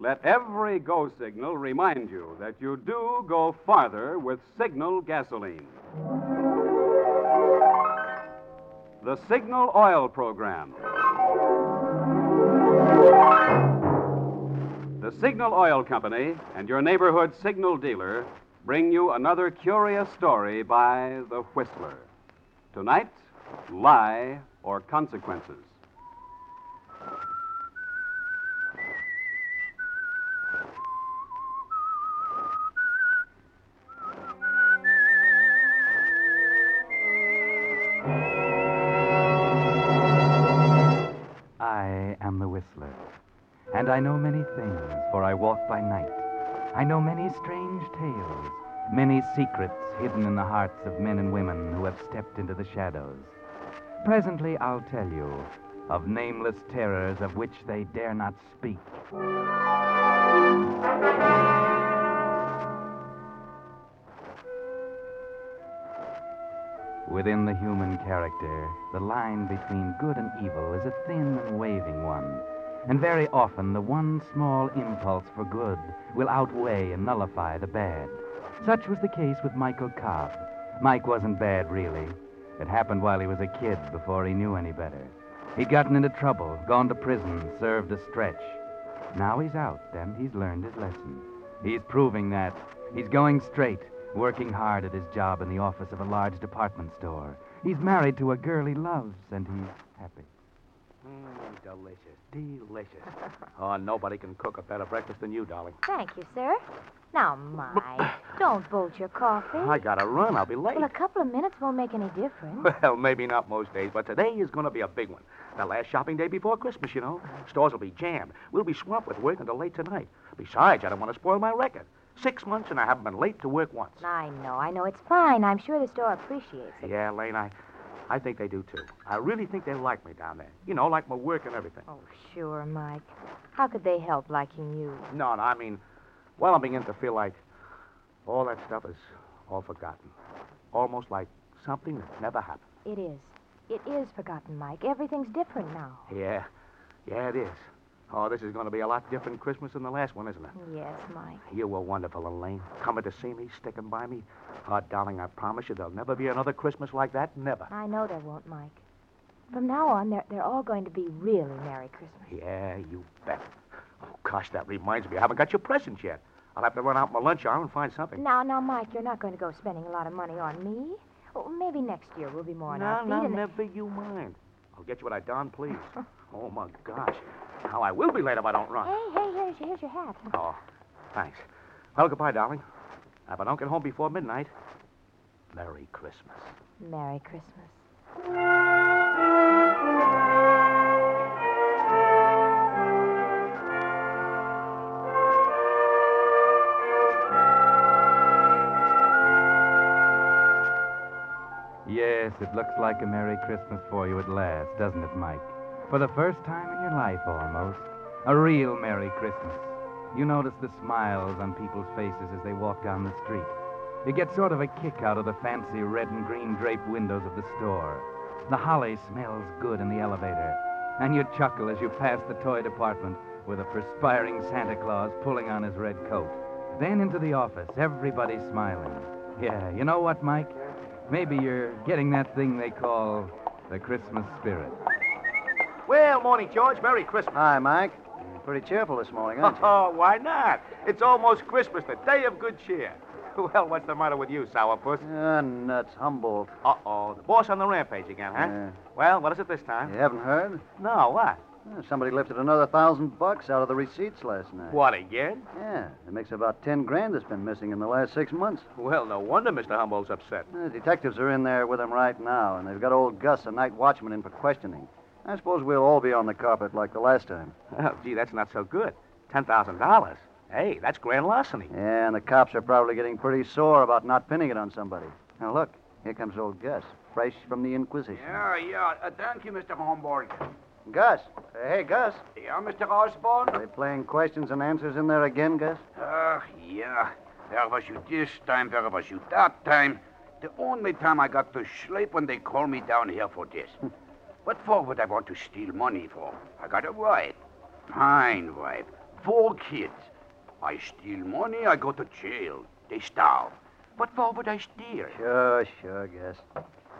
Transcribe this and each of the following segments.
let every go signal remind you that you do go farther with Signal gasoline. The Signal Oil Program. The Signal Oil Company and your neighborhood signal dealer bring you another curious story by The Whistler. Tonight, Lie or Consequences. I know many things, for I walk by night. I know many strange tales, many secrets hidden in the hearts of men and women who have stepped into the shadows. Presently, I'll tell you of nameless terrors of which they dare not speak. Within the human character, the line between good and evil is a thin and waving one. And very often, the one small impulse for good will outweigh and nullify the bad. Such was the case with Michael Cobb. Mike wasn't bad, really. It happened while he was a kid before he knew any better. He'd gotten into trouble, gone to prison, served a stretch. Now he's out, and he's learned his lesson. He's proving that. He's going straight, working hard at his job in the office of a large department store. He's married to a girl he loves, and he's happy. Mm, delicious, delicious. oh, nobody can cook a better breakfast than you, darling. Thank you, sir. Now, Mike, don't bolt your coffee. I gotta run. I'll be late. Well, a couple of minutes won't make any difference. Well, maybe not most days, but today is going to be a big one. The last shopping day before Christmas, you know. Stores will be jammed. We'll be swamped with work until late tonight. Besides, I don't want to spoil my record. Six months and I haven't been late to work once. I know, I know. It's fine. I'm sure the store appreciates it. Yeah, Lane, I, I think they do too. I really think they like me down there. You know, like my work and everything. Oh, sure, Mike. How could they help liking you? No, no, I mean, well, I'm beginning to feel like all that stuff is all forgotten. Almost like something that never happened. It is. It is forgotten, Mike. Everything's different now. Yeah, yeah, it is. Oh, this is going to be a lot different Christmas than the last one, isn't it? Yes, Mike. You were wonderful, Elaine. Coming to see me, sticking by me. Oh, darling, I promise you there'll never be another Christmas like that. Never. I know there won't, Mike. From now on, they're, they're all going to be really Merry Christmas. Yeah, you bet. Oh, gosh, that reminds me. I haven't got your presents yet. I'll have to run out my lunch hour and find something. Now, now, Mike, you're not going to go spending a lot of money on me. Oh, maybe next year we'll be more on no, our feet. no, and never you mind. I'll get you what I darn please. oh, my gosh. How I will be late if I don't run. Hey, hey, here's, here's your hat. Oh, thanks. Well, goodbye, darling. If I don't get home before midnight, Merry Christmas. Merry Christmas. Yes, it looks like a Merry Christmas for you at last, doesn't it, Mike? For the first time in your life, almost. A real Merry Christmas. You notice the smiles on people's faces as they walk down the street. You get sort of a kick out of the fancy red and green draped windows of the store. The holly smells good in the elevator. And you chuckle as you pass the toy department with a perspiring Santa Claus pulling on his red coat. Then into the office, everybody smiling. Yeah, you know what, Mike? Maybe you're getting that thing they call the Christmas spirit. Well, morning, George. Merry Christmas. Hi, Mike. You're pretty cheerful this morning, aren't you? Oh, why not? It's almost Christmas, the day of good cheer. Well, what's the matter with you, sourpuss? Ah, nuts. Humboldt. Uh-oh, the boss on the rampage again, huh? Yeah. Well, what is it this time? You haven't heard? No, what? Ah, somebody lifted another thousand bucks out of the receipts last night. What, again? Yeah, it makes about ten grand that's been missing in the last six months. Well, no wonder Mr. Humboldt's upset. The detectives are in there with him right now, and they've got old Gus, a night watchman, in for questioning. I suppose we'll all be on the carpet like the last time. Oh, gee, that's not so good. $10,000. Hey, that's grand larceny. Yeah, and the cops are probably getting pretty sore about not pinning it on somebody. Now, look, here comes old Gus, fresh from the Inquisition. Yeah, yeah. Uh, thank you, Mr. Homburg. Gus. Uh, hey, Gus. Yeah, Mr. Osborne? Are they playing questions and answers in there again, Gus? Ach, yeah. Where was you this time? Where was you that time? The only time I got to sleep when they called me down here for this. what for would I want to steal money for? I got a wife. Fine wife. four kids. I steal money, I go to jail. They starve. What for would I steal? Sure, sure, Gus.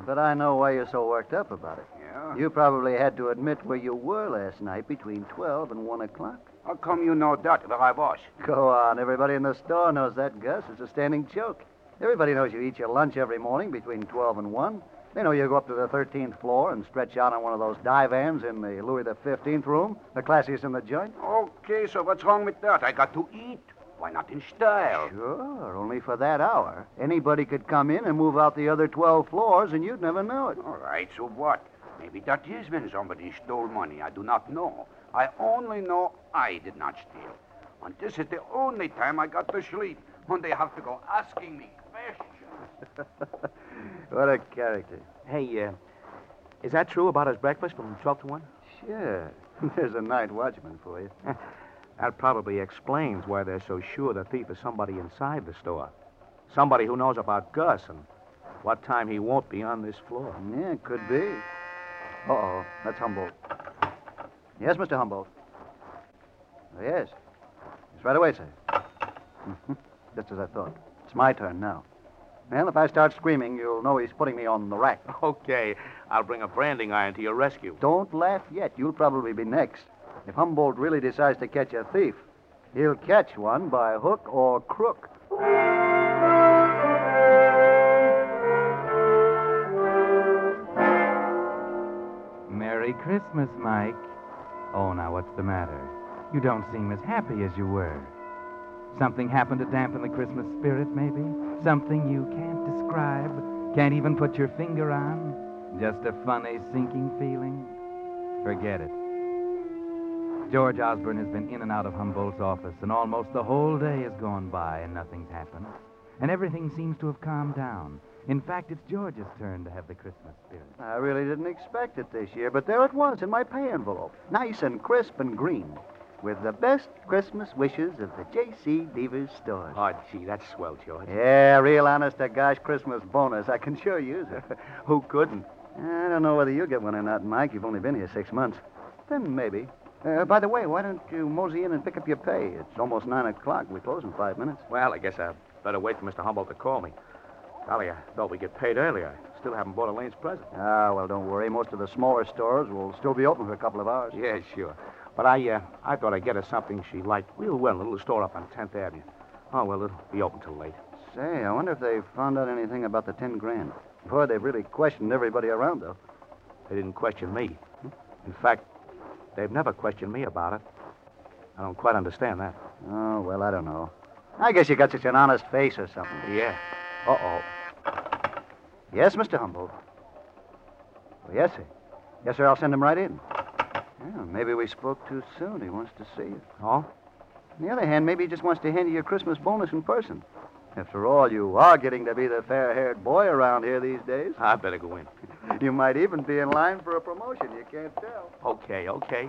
But I know why you're so worked up about it. Yeah? You probably had to admit where you were last night between 12 and 1 o'clock. How come you know that, where I was? Go on. Everybody in the store knows that, Gus. It's a standing joke. Everybody knows you eat your lunch every morning between 12 and 1. They know you go up to the 13th floor and stretch out on one of those divans in the Louis the 15th room, the classiest in the joint. Okay, so what's wrong with that? I got to eat. Why not in style? Sure, only for that hour. Anybody could come in and move out the other 12 floors, and you'd never know it. All right, so what? Maybe that is when somebody stole money. I do not know. I only know I did not steal. And this is the only time I got to sleep when they have to go asking me. what a character. Hey, uh, is that true about his breakfast from 12 to 1? Sure. There's a night watchman for you. That probably explains why they're so sure the thief is somebody inside the store. Somebody who knows about Gus and what time he won't be on this floor. Yeah, could be. Uh-oh, that's Humboldt. Yes, Mr. Humboldt. Oh, yes. It's right away, sir. Just as I thought. It's my turn now. Well, if I start screaming, you'll know he's putting me on the rack. Okay, I'll bring a branding iron to your rescue. Don't laugh yet. You'll probably be next. If Humboldt really decides to catch a thief, he'll catch one by hook or crook. Merry Christmas, Mike. Oh, now what's the matter? You don't seem as happy as you were. Something happened to dampen the Christmas spirit, maybe? Something you can't describe, can't even put your finger on? Just a funny, sinking feeling? Forget it. George Osborne has been in and out of Humboldt's office, and almost the whole day has gone by and nothing's happened. And everything seems to have calmed down. In fact, it's George's turn to have the Christmas spirit. I really didn't expect it this year, but there it was in my pay envelope. Nice and crisp and green. With the best Christmas wishes of the J.C. Devers stores. Oh, gee, that's swell, George. Yeah, real honest to gosh Christmas bonus. I can sure use it. Who couldn't? I don't know whether you'll get one or not, Mike. You've only been here six months. Then maybe. Uh, by the way, why don't you mosey in and pick up your pay? It's almost nine o'clock. We close in five minutes. Well, I guess I better wait for Mr. Humboldt to call me. Golly, I thought we'd get paid earlier. I still haven't bought Elaine's present. Ah, well, don't worry. Most of the smaller stores will still be open for a couple of hours. Yeah, sure. But I, uh, I thought I'd get her something she liked real well, a little store up on 10th Avenue. Oh, well, it'll be open till late. Say, I wonder if they found out anything about the ten grand. Boy, they've really questioned everybody around, though. They didn't question me. In fact, they've never questioned me about it. I don't quite understand that. Oh, well, I don't know. I guess you got such an honest face or something. Yeah. Uh-oh. Yes, Mr. Humboldt. Well, yes, sir. Yes, sir, I'll send him right in. Well, maybe we spoke too soon. He wants to see you. Oh? On the other hand, maybe he just wants to hand you your Christmas bonus in person. After all, you are getting to be the fair-haired boy around here these days. I better go in. You might even be in line for a promotion. You can't tell. Okay, okay.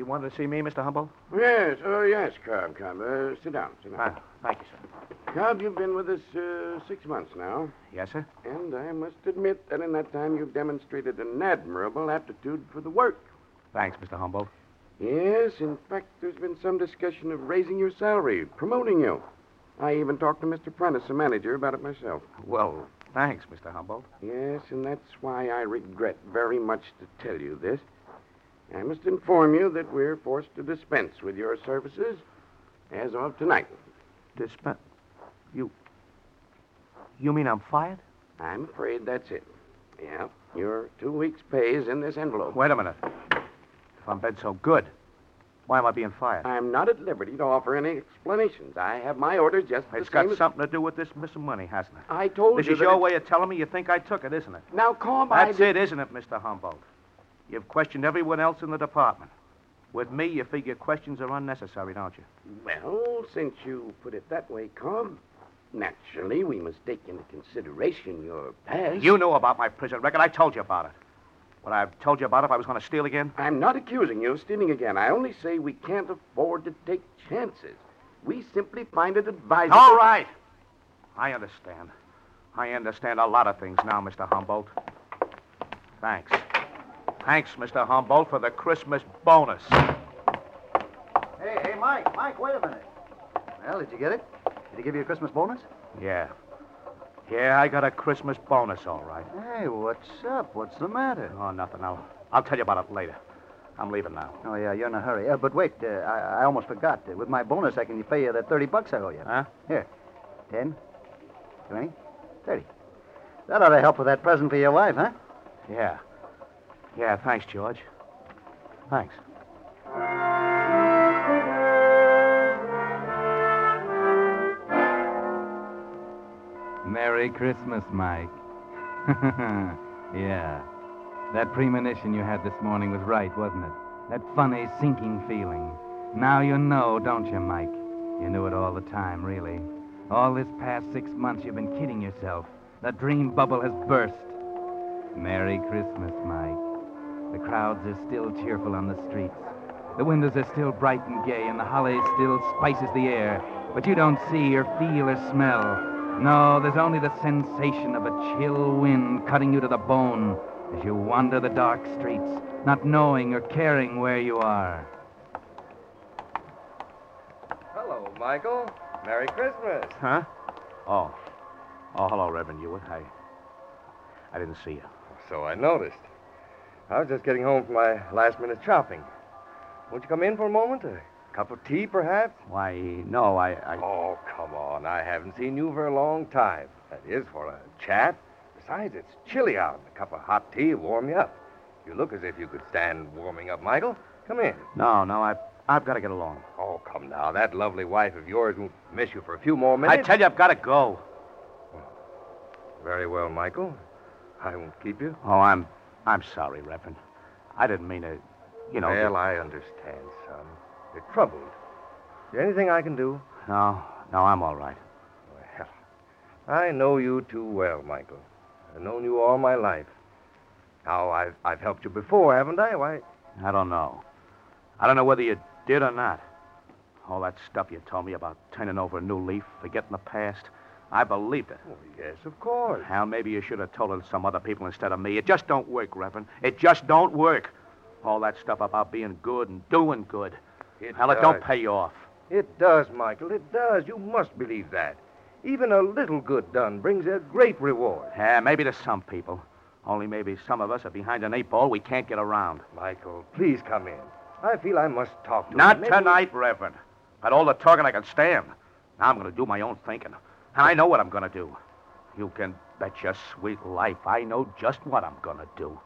You wanted to see me, Mr. Humboldt? Yes, oh, yes, Cobb, Cobb. Uh, sit down, sit down. Ah, thank you, sir. Cobb, you've been with us uh, six months now, Yes, sir? and I must admit that in that time you've demonstrated an admirable aptitude for the work. Thanks, Mr. Humboldt. Yes, in fact, there's been some discussion of raising your salary, promoting you. I even talked to Mr. Prentice, the manager, about it myself. Well, thanks, Mr. Humboldt. Yes, and that's why I regret very much to tell you this. I must inform you that we're forced to dispense with your services as of tonight. Dispense. You. You mean I'm fired? I'm afraid that's it. Yeah, your two weeks' pay is in this envelope. Wait a minute. If I'm been so good, why am I being fired? I'm not at liberty to offer any explanations. I have my orders just the It's same got as- something to do with this missing money, hasn't it? I told you. This you is that your way of telling me you think I took it, isn't it? Now, calm. I That's it, isn't it, Mr. Humboldt? You've questioned everyone else in the department. With me, you figure questions are unnecessary, don't you? Well, since you put it that way, Cobb, naturally we must take into consideration your past. You knew about my prison record. I told you about it. Would I have told you about it if I was going to steal again? I'm not accusing you of stealing again. I only say we can't afford to take chances. We simply find it advisable. All right. I understand. I understand a lot of things now, Mr. Humboldt. Thanks. Thanks, Mr. Humboldt, for the Christmas bonus. Hey, hey, Mike, Mike, wait a minute. Well, did you get it? Did he give you a Christmas bonus? Yeah. Yeah, I got a Christmas bonus, all right. Hey, what's up? What's the matter? Oh, nothing. I'll, I'll tell you about it later. I'm leaving now. Oh, yeah, you're in a hurry. Uh, but wait, uh, I, I almost forgot. Uh, with my bonus, I can pay you that 30 bucks I owe you. Huh? Here. 10, 20, 30. That ought to help with that present for your wife, huh? Yeah. Yeah, thanks, George. Thanks. Merry Christmas, Mike. yeah. That premonition you had this morning was right, wasn't it? That funny, sinking feeling. Now you know, don't you, Mike? You knew it all the time, really. All this past six months, you've been kidding yourself. The dream bubble has burst. Merry Christmas, Mike. The crowds are still cheerful on the streets. The windows are still bright and gay, and the holly still spices the air. But you don't see or feel or smell. No, there's only the sensation of a chill wind cutting you to the bone as you wander the dark streets, not knowing or caring where you are. Hello, Michael. Merry Christmas. Huh? Oh. Oh, hello, Reverend Hewitt. I. I didn't see you. So I noticed. I was just getting home from my last minute shopping. Won't you come in for a moment? A cup of tea, perhaps? Why, no, I. I... Oh, come on. I haven't seen you for a long time. That is, for a chat. Besides, it's chilly out. A cup of hot tea will warm you up. You look as if you could stand warming up, Michael. Come in. No, no, I, I've got to get along. Oh, come now. That lovely wife of yours won't miss you for a few more minutes. I tell you, I've got to go. Very well, Michael. I won't keep you. Oh, I'm. I'm sorry, Reverend. I didn't mean to. You know. well, I understand, son. You're troubled. Is there anything I can do? No, no, I'm all right. Well, I know you too well, Michael. I've known you all my life. Now, I've, I've helped you before, haven't I? Why, I don't know. I don't know whether you did or not. All that stuff you told me about turning over a new leaf, forgetting the past, I believed it. oh, yes, of course. Hal, maybe you should have told it to some other people instead of me. It just don't work, Reverend. It just don't work. All that stuff about being good and doing good. It Hal, it don't pay you off. It does, Michael. It does. You must believe that. Even a little good done brings a great reward. Yeah, maybe to some people. Only maybe some of us are behind an eight ball we can't get around. Michael, please come in. I feel I must talk to you. Not tonight, Reverend. Had all the talking I can stand. Now I'm going to do my own thinking. And I know what I'm going to do. You can bet your sweet life I know just what I'm going to do.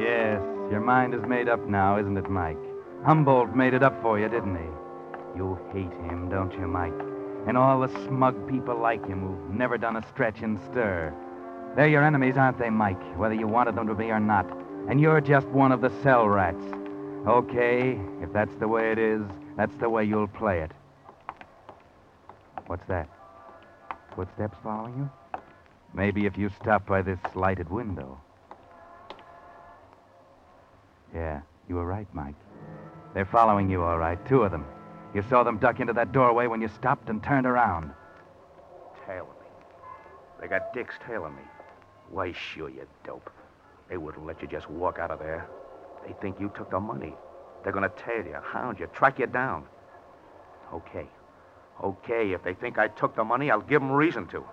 Yes, your mind is made up now, isn't it, Mike? Humboldt made it up for you, didn't he? You hate him, don't you, Mike? And all the smug people like him who've never done a stretch and stir. They're your enemies, aren't they, Mike? Whether you wanted them to be or not. And you're just one of the cell rats. Okay, if that's the way it is, that's the way you'll play it. What's that? Footsteps following you? Maybe if you stop by this lighted window. Yeah, you were right, Mike. They're following you, all right. Two of them. You saw them duck into that doorway when you stopped and turned around. Tailing me. They got dicks tailing me. Why, sure, you dope. They wouldn't let you just walk out of there. They think you took the money. They're going to tail you, hound you, track you down. Okay. Okay, if they think I took the money, I'll give them reason to.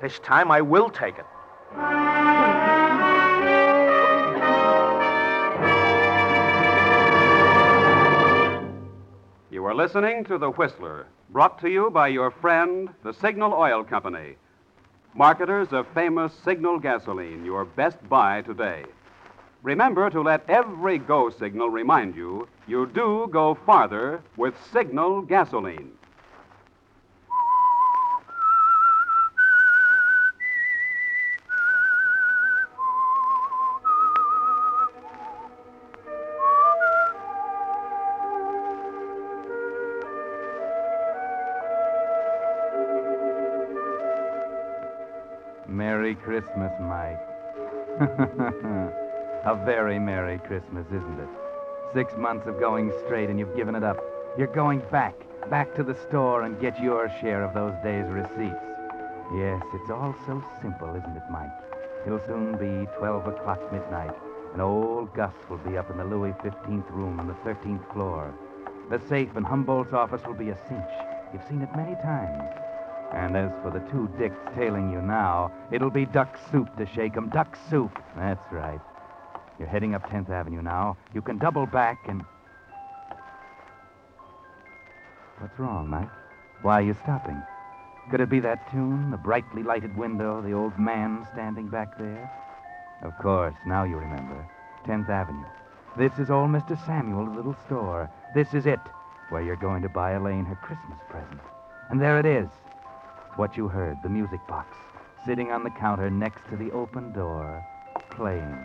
This time I will take it. You are listening to The Whistler, brought to you by your friend, the Signal Oil Company. Marketers of famous Signal gasoline, your best buy today. Remember to let every go signal remind you you do go farther with Signal gasoline. Christmas, Mike. A very Merry Christmas, isn't it? Six months of going straight and you've given it up. You're going back. back to the store and get your share of those days' receipts. Yes, it's all so simple, isn't it, Mike? It'll soon be 12 o'clock midnight, and old Gus will be up in the Louis 15th room on the 13th floor. The safe in Humboldt's office will be a cinch. You've seen it many times. And as for the two dicks tailing you now, it'll be duck soup to shake 'em. Duck soup. That's right. You're heading up 10th Avenue now. You can double back and. What's wrong, Mike? Why are you stopping? Could it be that tune, the brightly lighted window, the old man standing back there? Of course, now you remember. 10th Avenue. This is old Mr. Samuel's little store. This is it, where you're going to buy Elaine her Christmas present. And there it is. It's what you heard, the music box, sitting on the counter next to the open door, playing.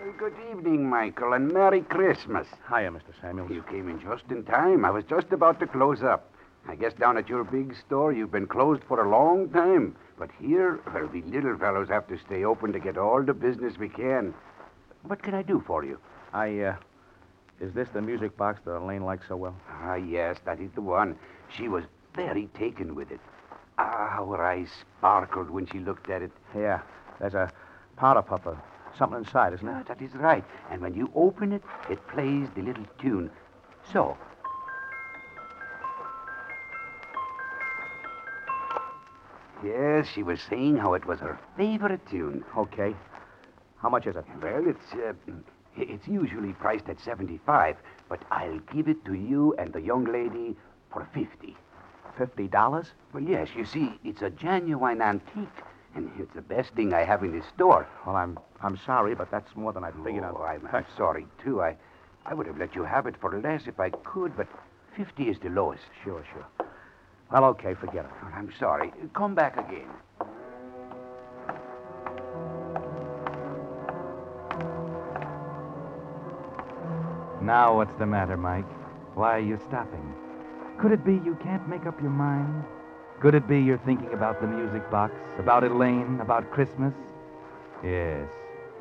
Well, good evening, Michael, and Merry Christmas. Hiya, Mr. Samuels. You came in just in time. I was just about to close up. I guess down at your big store you've been closed for a long time. But here, well, we little fellows have to stay open to get all the business we can. What can I do for you? I, uh, is this the music box that Elaine likes so well? Ah, yes, that is the one. She was very taken with it. Ah, how her eyes sparkled when she looked at it. Yeah, there's a powder puff of something inside, isn't Ah, it? that is right. And when you open it, it plays the little tune. So. Yes, she was saying how it was her favorite tune. Okay. How much is it? Well, it's uh, it's usually priced at seventy-five, but I'll give it to you and the young lady for fifty. Fifty dollars? Well, yes, you see, it's a genuine antique, and it's the best thing I have in this store. Well, I'm I'm sorry, but that's more than I figured Oh. I'm, I'm sorry, too. I, I would have let you have it for less if I could, but 50 is the lowest. Sure, sure. Well, okay, forget it. Well, I'm sorry. Come back again. Now, what's the matter, Mike? Why are you stopping? Could it be you can't make up your mind? Could it be you're thinking about the music box, about Elaine, about Christmas? Yes.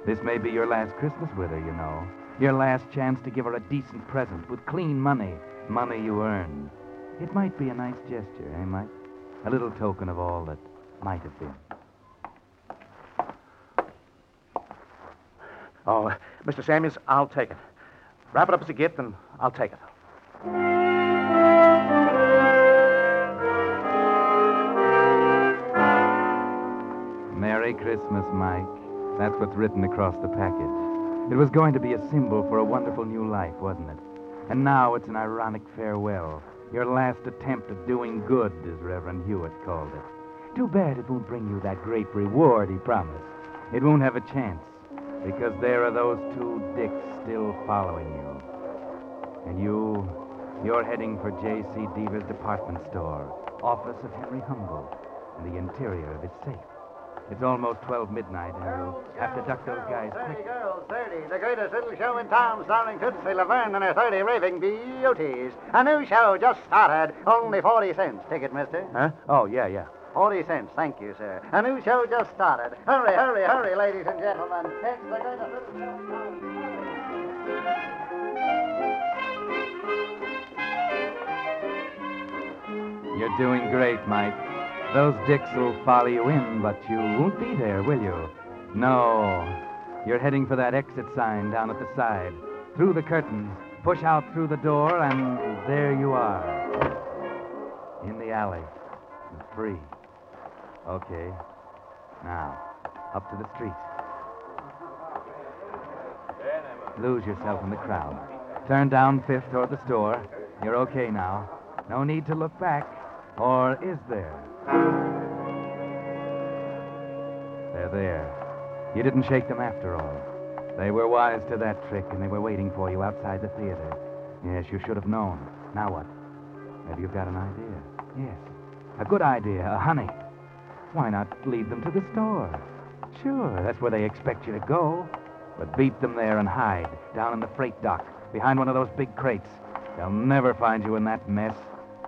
This may be your last Christmas with her, you know. Your last chance to give her a decent present with clean money, money you earned. It might be a nice gesture, eh, Mike? A little token of all that might have been. Oh, uh, Mr. Samuels, I'll take it. Wrap it up as a gift, and I'll take it. Merry Christmas, Mike. That's what's written across the package. It was going to be a symbol for a wonderful new life, wasn't it? And now it's an ironic farewell. Your last attempt at doing good, as Reverend Hewitt called it. Too bad it won't bring you that great reward he promised. It won't have a chance, because there are those two dicks still following you. And you, you're heading for J.C. Deaver's department store, office of Henry Humboldt, and the interior of its safe. It's almost 12 midnight, and you'll have to duck those guys quick. 30 girls, 30. The greatest little show in town starring Tootsie Laverne and her 30 raving beauties. A new show just started. Only 40 cents. Ticket, mister. Huh? Oh, yeah, yeah. 40 cents. Thank you, sir. A new show just started. Hurry, hurry, hurry, ladies and gentlemen. You're doing great, Mike. Those dicks will follow you in, but you won't be there, will you? No. You're heading for that exit sign down at the side. Through the curtains, push out through the door, and there you are. In the alley. Free. Okay. Now, up to the street. Lose yourself in the crowd. Turn down Fifth toward the store. You're okay now. No need to look back. Or is there? They're there. You didn't shake them after all. They were wise to that trick, and they were waiting for you outside the theater. Yes, you should have known. Now what? Maybe you've got an idea. Yes. A good idea. A honey. Why not lead them to the store? Sure, that's where they expect you to go. But beat them there and hide, down in the freight dock, behind one of those big crates. They'll never find you in that mess.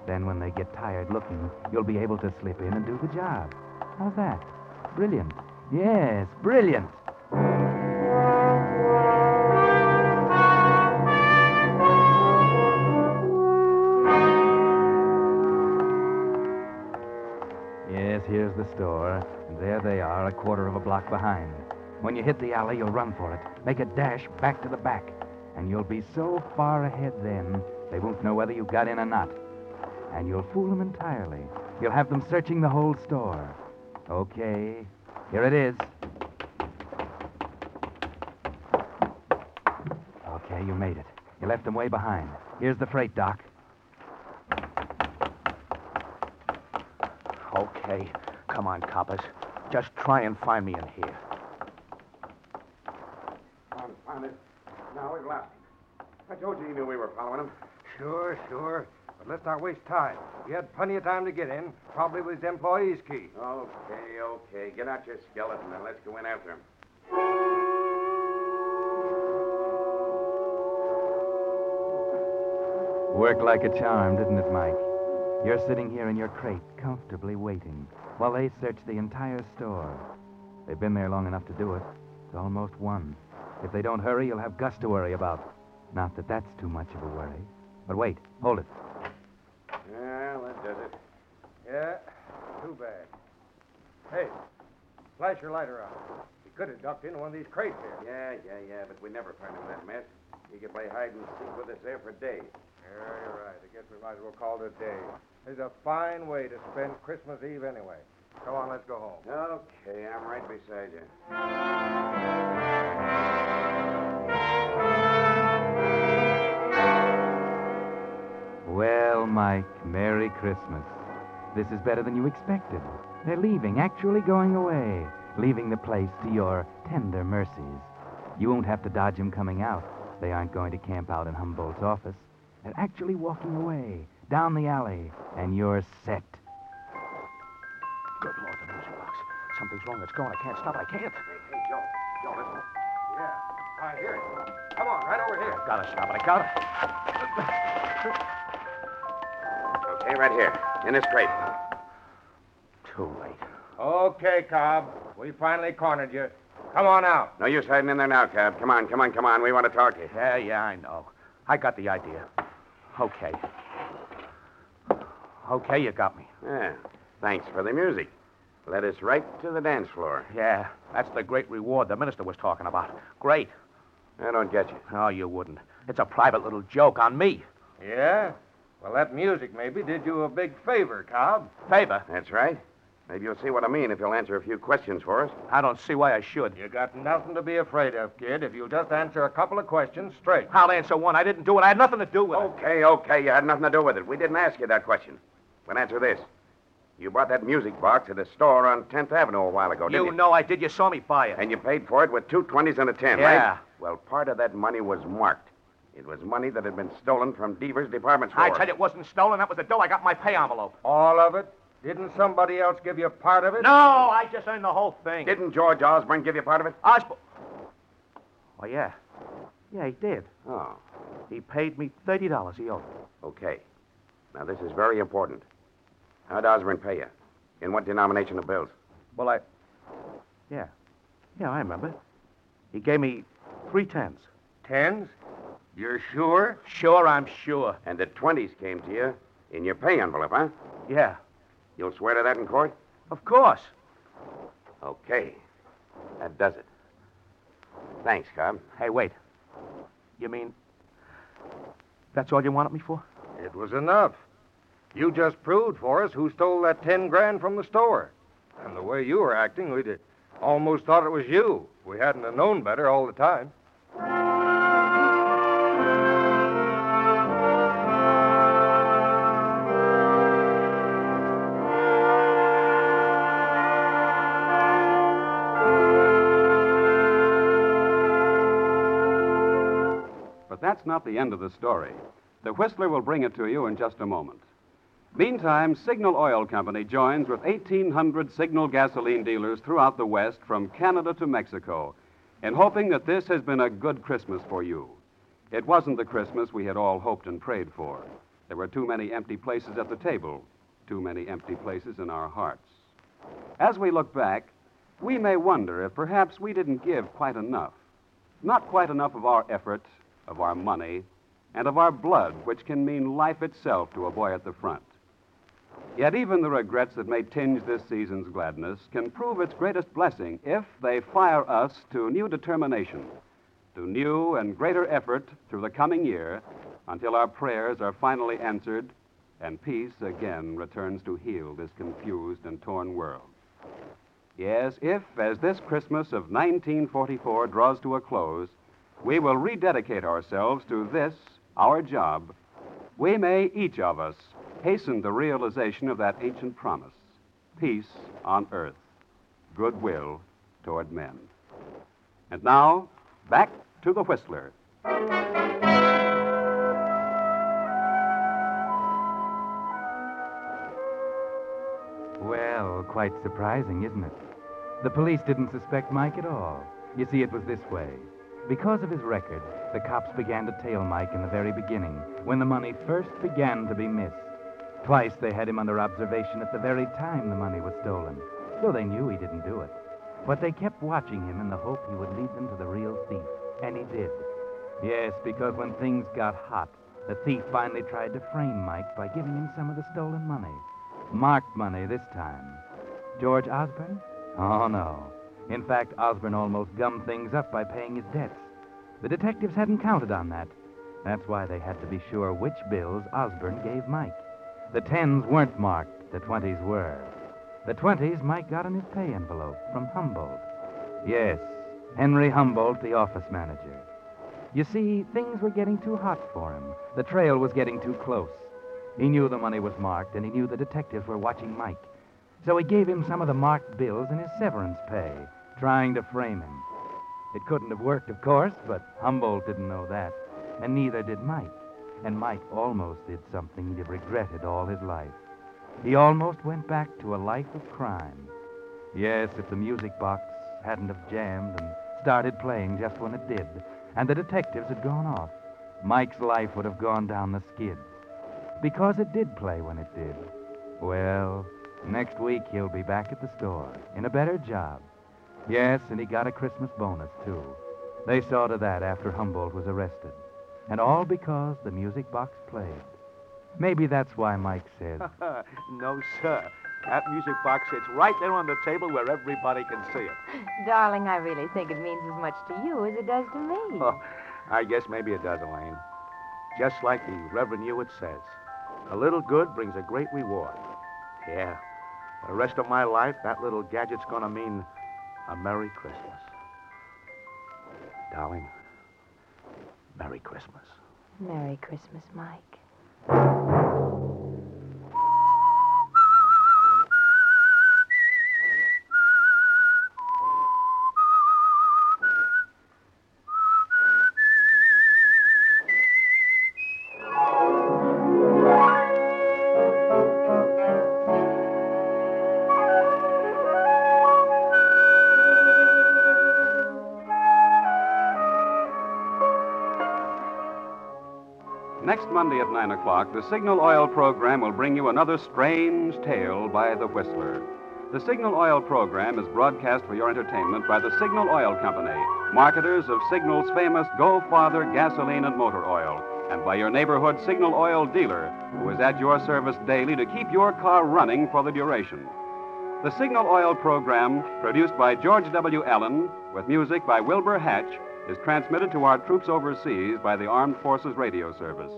Then, when they get tired looking, you'll be able to slip in and do the job. How's that? Brilliant. Yes, brilliant. Store, and there they are, a quarter of a block behind. When you hit the alley, you'll run for it. Make a dash back to the back. And you'll be so far ahead then, they won't know whether you got in or not. And you'll fool them entirely. You'll have them searching the whole store. Okay, here it is. Okay, you made it. You left them way behind. Here's the freight, dock. Okay. Come on, coppers. Just try and find me in here. Found, found it. Now we've lost him. I told you he knew we were following him. Sure, sure. But let's not waste time. He had plenty of time to get in, probably with his employee's key. Okay, okay. Get out your skeleton and let's go in after him. Worked like a charm, didn't it, Mike? You're sitting here in your crate, comfortably waiting, while they search the entire store. They've been there long enough to do it. It's almost one. If they don't hurry, you'll have Gus to worry about. Not that that's too much of a worry. But wait, hold it. Well, that does it. Yeah, too bad. Hey, flash your lighter on. He could have ducked into one of these crates here. Yeah, yeah, yeah, but we never find him in that mess. He could play hide and seek with us there for days. Yeah, you're right. I guess we might as well call it a day. It's a fine way to spend Christmas Eve anyway. Come on, let's go home. Okay, I'm right beside you. Well, Mike, Merry Christmas. This is better than you expected. They're leaving, actually going away, leaving the place to your tender mercies. You won't have to dodge 'em coming out. They aren't going to camp out in Humboldt's office. They're actually walking away, down the alley, and you're set. Good Lord, the music box. Something's wrong. It's going. I can't stop it. I can't. Hey, hey, Joe. Joe, listen. Yeah, I hear it. Come on, right over here. i Gotta stop it. I gotta. Okay, right here. In this crate. Too late. Okay, Cobb. We finally cornered you. Come on out. No use hiding in there now, Cobb. Come on, come on, come on. We want to talk to you. Yeah, yeah, I know. I got the idea. Okay. Okay, you got me. Yeah. Thanks for the music. Led us right to the dance floor. Yeah, that's the great reward the minister was talking about. Great. I don't get you. Oh, you wouldn't. It's a private little joke on me. Yeah? Well, that music maybe did you a big favor, Cobb. Favor. That's right. Maybe you'll see what I mean if you'll answer a few questions for us. I don't see why I should. You got nothing to be afraid of, kid, if you'll just answer a couple of questions straight. I'll answer one. I didn't do it. I had nothing to do with it. Okay, okay. You had nothing to do with it. We didn't ask you that question. But answer this. You bought that music box at a store on 10th Avenue a while ago, didn't You you? know I did. You saw me buy it. And you paid for it with two 20s and a 10, Yeah. right? Well, part of that money was marked. It was money that had been stolen from Deaver's department store. I tell you, it wasn't stolen. That was the dough. I got in my pay envelope. All of it? Didn't somebody else give you part of it? No, I just earned the whole thing. Didn't George Osborne give you part of it? Osborne. Oh, yeah. Yeah, he did. Oh, He paid me $30 he owed. me. okay. Now, this is very important. How'd Osborne pay you? In what denomination of bills? Well, I. Yeah. Yeah, I remember. He gave me three tens. Tens? You're sure? Sure, I'm sure. And the 20s came to you in your pay envelope, huh? Yeah, You'll swear to that in court? of course. Okay. That does it. Thanks, Cobb. Hey, wait. You mean that's all you wanted me for? It was enough. You just proved for us who stole that ten grand from the store. And the way you were acting, we'd almost thought it was you. We hadn't have known better all the time. But that's not the end of the story. The Whistler will bring it to you in just a moment. Meantime, Signal Oil Company joins with 1,800 Signal gasoline dealers throughout the West from Canada to Mexico in hoping that this has been a good Christmas for you. It wasn't the Christmas we had all hoped and prayed for. There were too many empty places at the table, too many empty places in our hearts. As we look back, we may wonder if perhaps we didn't give quite enough. Not quite enough of our effort, of our money, and of our blood, which can mean life itself to a boy at the front. Yet even the regrets that may tinge this season's gladness can prove its greatest blessing if they fire us to new determination, to new and greater effort through the coming year until our prayers are finally answered and peace again returns to heal this confused and torn world. Yes, if, as this Christmas of 1944 draws to a close, we will rededicate ourselves to this, our job, we may, each of us, hasten the realization of that ancient promise peace on earth, goodwill toward men. And now, back to the Whistler. Well, quite surprising, isn't it? The police didn't suspect Mike at all. You see, it was this way. Because of his record, the cops began to tail Mike in the very beginning, when the money first began to be missed. Twice they had him under observation at the very time the money was stolen, though they knew he didn't do it. But they kept watching him in the hope he would lead them to the real thief, and he did. Yes, because when things got hot, the thief finally tried to frame Mike by giving him some of the stolen money. Marked money this time. George Osborne? Oh, no. In fact, Osborne almost gummed things up by paying his debts. The detectives hadn't counted on that. That's why they had to be sure which bills Osborne gave Mike. The tens weren't marked, the twenties were. The twenties Mike got in his pay envelope from Humboldt. Yes, Henry Humboldt, the office manager. You see, things were getting too hot for him. The trail was getting too close. He knew the money was marked, and he knew the detectives were watching Mike. So he gave him some of the marked bills in his severance pay, trying to frame him. It couldn't have worked, of course, but Humboldt didn't know that, and neither did Mike. And Mike almost did something he'd regretted all his life. He almost went back to a life of crime. Yes, if the music box hadn't have jammed and started playing just when it did, and the detectives had gone off, Mike's life would have gone down the skids. Because it did play when it did. Well, next week he'll be back at the store in a better job. Yes, and he got a Christmas bonus, too. They saw to that after Humboldt was arrested. And all because the music box played. Maybe that's why Mike said, no, sir. That music box sits right there on the table where everybody can see it. Darling, I really think it means as much to you as it does to me. Oh, I guess maybe it does, Elaine. Just like the Reverend Hewitt says, a little good brings a great reward. Yeah. For the rest of my life, that little gadget's going to mean a Merry Christmas. Darling, Merry Christmas. Merry Christmas, Mike. O'clock, the Signal Oil program will bring you another strange tale by the Whistler. The Signal Oil program is broadcast for your entertainment by the Signal Oil Company, marketers of Signal's famous Go Farther gasoline and motor oil, and by your neighborhood Signal Oil dealer, who is at your service daily to keep your car running for the duration. The Signal Oil program, produced by George W. Allen, with music by Wilbur Hatch, is transmitted to our troops overseas by the Armed Forces Radio Service.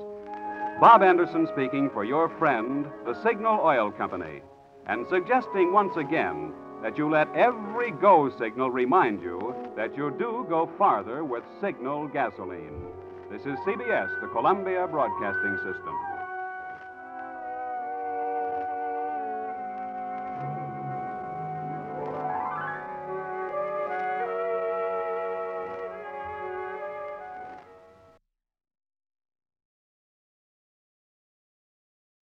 Bob Anderson speaking for your friend, the Signal Oil Company, and suggesting once again that you let every go signal remind you that you do go farther with Signal gasoline. This is CBS, the Columbia Broadcasting System.